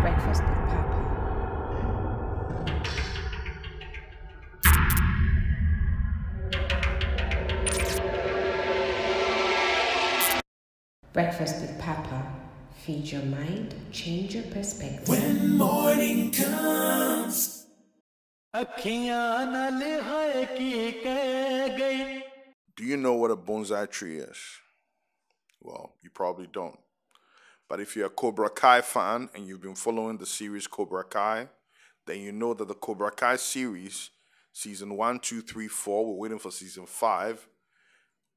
breakfast with Papa. Breakfast with Papa. Feed your mind, change your perspective. When morning comes. Do you know what a bonsai tree is? Well, you probably don't. But if you're a Cobra Kai fan and you've been following the series Cobra Kai, then you know that the Cobra Kai series, season one, two, three, four, we're waiting for season five,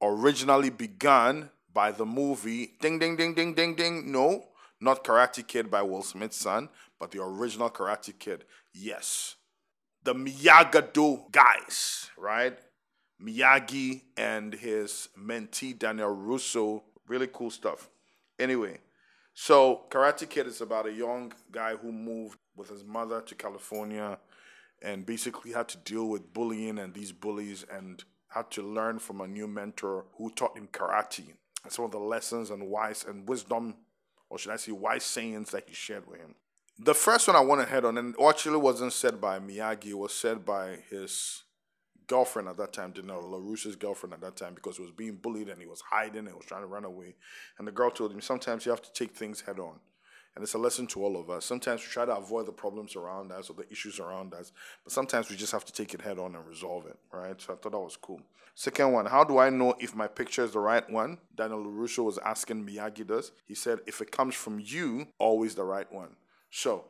originally began by the movie Ding Ding Ding Ding Ding Ding. No, not Karate Kid by Will Smith's son, but the original Karate Kid. Yes. The Miyagi-Do guys, right? Miyagi and his mentee Daniel Russo. Really cool stuff. Anyway, so Karate Kid is about a young guy who moved with his mother to California and basically had to deal with bullying and these bullies and had to learn from a new mentor who taught him karate. And some of the lessons and wise and wisdom, or should I say wise sayings that he shared with him. The first one I want to head on, and actually wasn't said by Miyagi, it was said by his girlfriend at that time, Daniel LaRusso's girlfriend at that time, because he was being bullied and he was hiding and was trying to run away. And the girl told him, sometimes you have to take things head on. And it's a lesson to all of us. Sometimes we try to avoid the problems around us or the issues around us, but sometimes we just have to take it head on and resolve it, right? So I thought that was cool. Second one, how do I know if my picture is the right one? Daniel LaRusso was asking Miyagi does. He said, if it comes from you, always the right one. So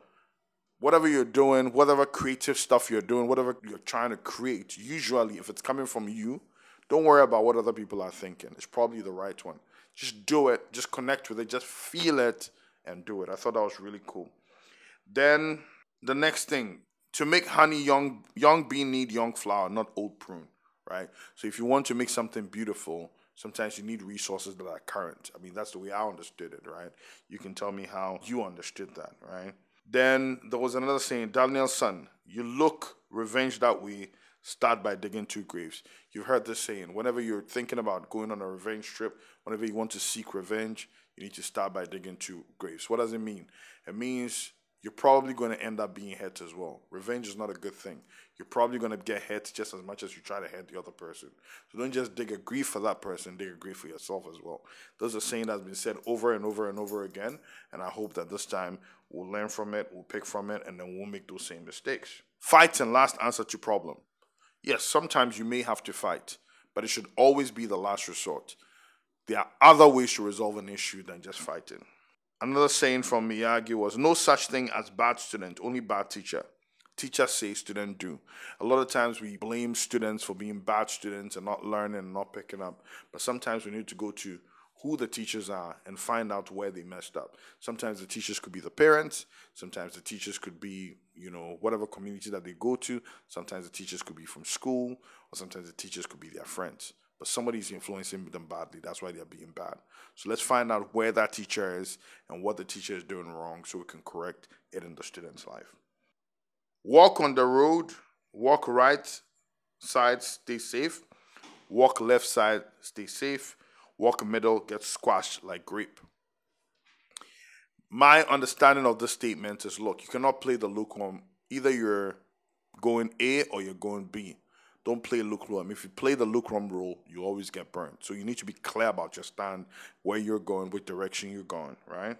whatever you're doing, whatever creative stuff you're doing, whatever you're trying to create, usually if it's coming from you, don't worry about what other people are thinking. It's probably the right one. Just do it, just connect with it, just feel it and do it. I thought that was really cool. Then the next thing, to make honey young young bee need young flower, not old prune, right? So if you want to make something beautiful, sometimes you need resources that are current. I mean, that's the way I understood it, right? You can tell me how you understood that, right? Then there was another saying, Daniel-san, you look revenge that way, start by digging two graves. You've heard this saying, whenever you're thinking about going on a revenge trip, whenever you want to seek revenge, you need to start by digging two graves. What does it mean? It means you're probably going to end up being hurt as well. Revenge is not a good thing. You're probably going to get hurt just as much as you try to hurt the other person. So don't just dig a grief for that person, dig a grief for yourself as well. Those are saying that's been said over and over and over again. And I hope that this time we'll learn from it, we'll pick from it, and then we'll make those same mistakes. Fight and last answer to problem. Yes, sometimes you may have to fight, but it should always be the last resort. There are other ways to resolve an issue than just fighting. Another saying from Miyagi was no such thing as bad student, only bad teacher. Teacher say, student do. A lot of times we blame students for being bad students and not learning and not picking up. But sometimes we need to go to who the teachers are and find out where they messed up. Sometimes the teachers could be the parents, sometimes the teachers could be, you know, whatever community that they go to, sometimes the teachers could be from school, or sometimes the teachers could be their friends but somebody's influencing them badly. That's why they're being bad. So let's find out where that teacher is and what the teacher is doing wrong so we can correct it in the student's life. Walk on the road, walk right side, stay safe. Walk left side, stay safe. Walk middle, get squashed like grape. My understanding of this statement is look, you cannot play the lukewarm. Either you're going A or you're going B. Don't play lukewarm. If you play the lukewarm role, you always get burned. So you need to be clear about your stand, where you're going, which direction you're going, right?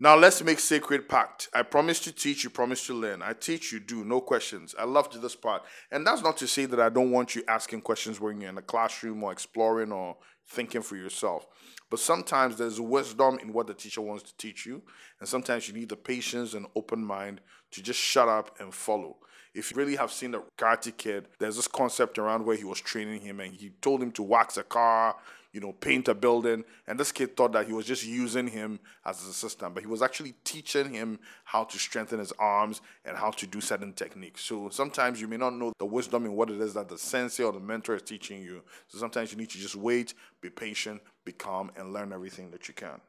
Now let's make sacred pact. I promise to teach, you promise to learn. I teach, you do, no questions. I loved this part. And that's not to say that I don't want you asking questions when you're in the classroom or exploring or thinking for yourself. But sometimes there's wisdom in what the teacher wants to teach you. And sometimes you need the patience and open mind to just shut up and follow. If you really have seen the Karate Kid, there's this concept around where he was training him and he told him to wax a car, you know, paint a building. And this kid thought that he was just using him as his assistant, but he was actually teaching him how to strengthen his arms and how to do certain techniques. So sometimes you may not know the wisdom in what it is that the sensei or the mentor is teaching you. So sometimes you need to just wait, be patient, be calm, and learn everything that you can.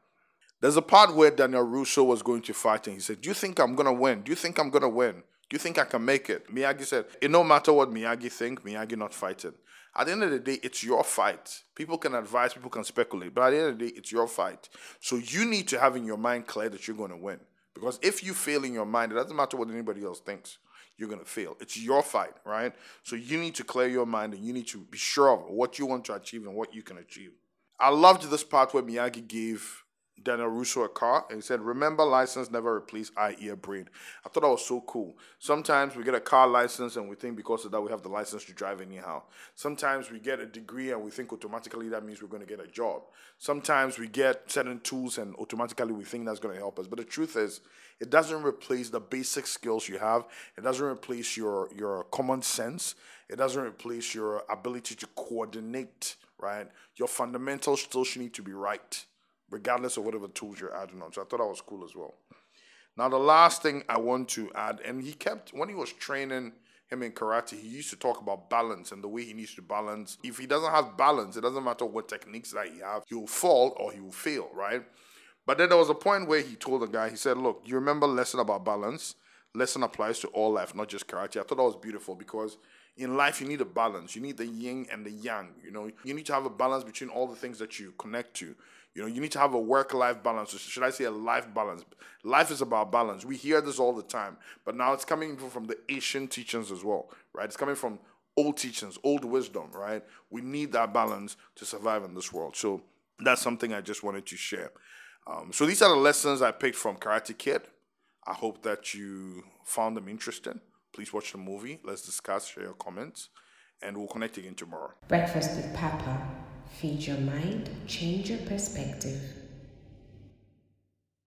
There's a part where Daniel Russo was going to fight and he said, Do you think I'm going to win? Do you think I'm going to win? You think I can make it? Miyagi said, it no matter what Miyagi think, Miyagi not fighting. At the end of the day, it's your fight. People can advise, people can speculate, but at the end of the day, it's your fight. So you need to have in your mind clear that you're going to win Because if you fail in your mind, it doesn't matter what anybody else thinks. You're gonna fail. It's your fight, right? So you need to clear your mind and you need to be sure of what you want to achieve and what you can achieve. I loved this part where Miyagi gave Daniel Russo a car and he said, Remember, license never replace eye, ear, brain. I thought that was so cool. Sometimes we get a car license and we think because of that we have the license to drive anyhow. Sometimes we get a degree and we think automatically that means we're going to get a job. Sometimes we get certain tools and automatically we think that's going to help us. But the truth is, it doesn't replace the basic skills you have. It doesn't replace your, your common sense. It doesn't replace your ability to coordinate, right? Your fundamentals still need to be right regardless of whatever tools you're adding on. So I thought that was cool as well. Now, the last thing I want to add, and he kept, when he was training him in karate, he used to talk about balance and the way he needs to balance. If he doesn't have balance, it doesn't matter what techniques that he have, he will fall or he will fail, right? But then there was a point where he told the guy, he said, Look, you remember lesson about balance? Lesson applies to all life, not just karate. I thought that was beautiful because in life you need a balance. You need the yin and the yang. You know, you need to have a balance between all the things that you connect to. You know, you need to have a work-life balance. Should I say a life balance? Life is about balance. We hear this all the time, but now it's coming from the Asian teachings as well, right? It's coming from old teachings, old wisdom, right? We need that balance to survive in this world. So that's something I just wanted to share. Um, so these are the lessons I picked from Karate Kid. I hope that you found them interesting. Please watch the movie. Let's discuss, share your comments, and we'll connect again tomorrow. Breakfast with Papa. Feed your mind, change your perspective.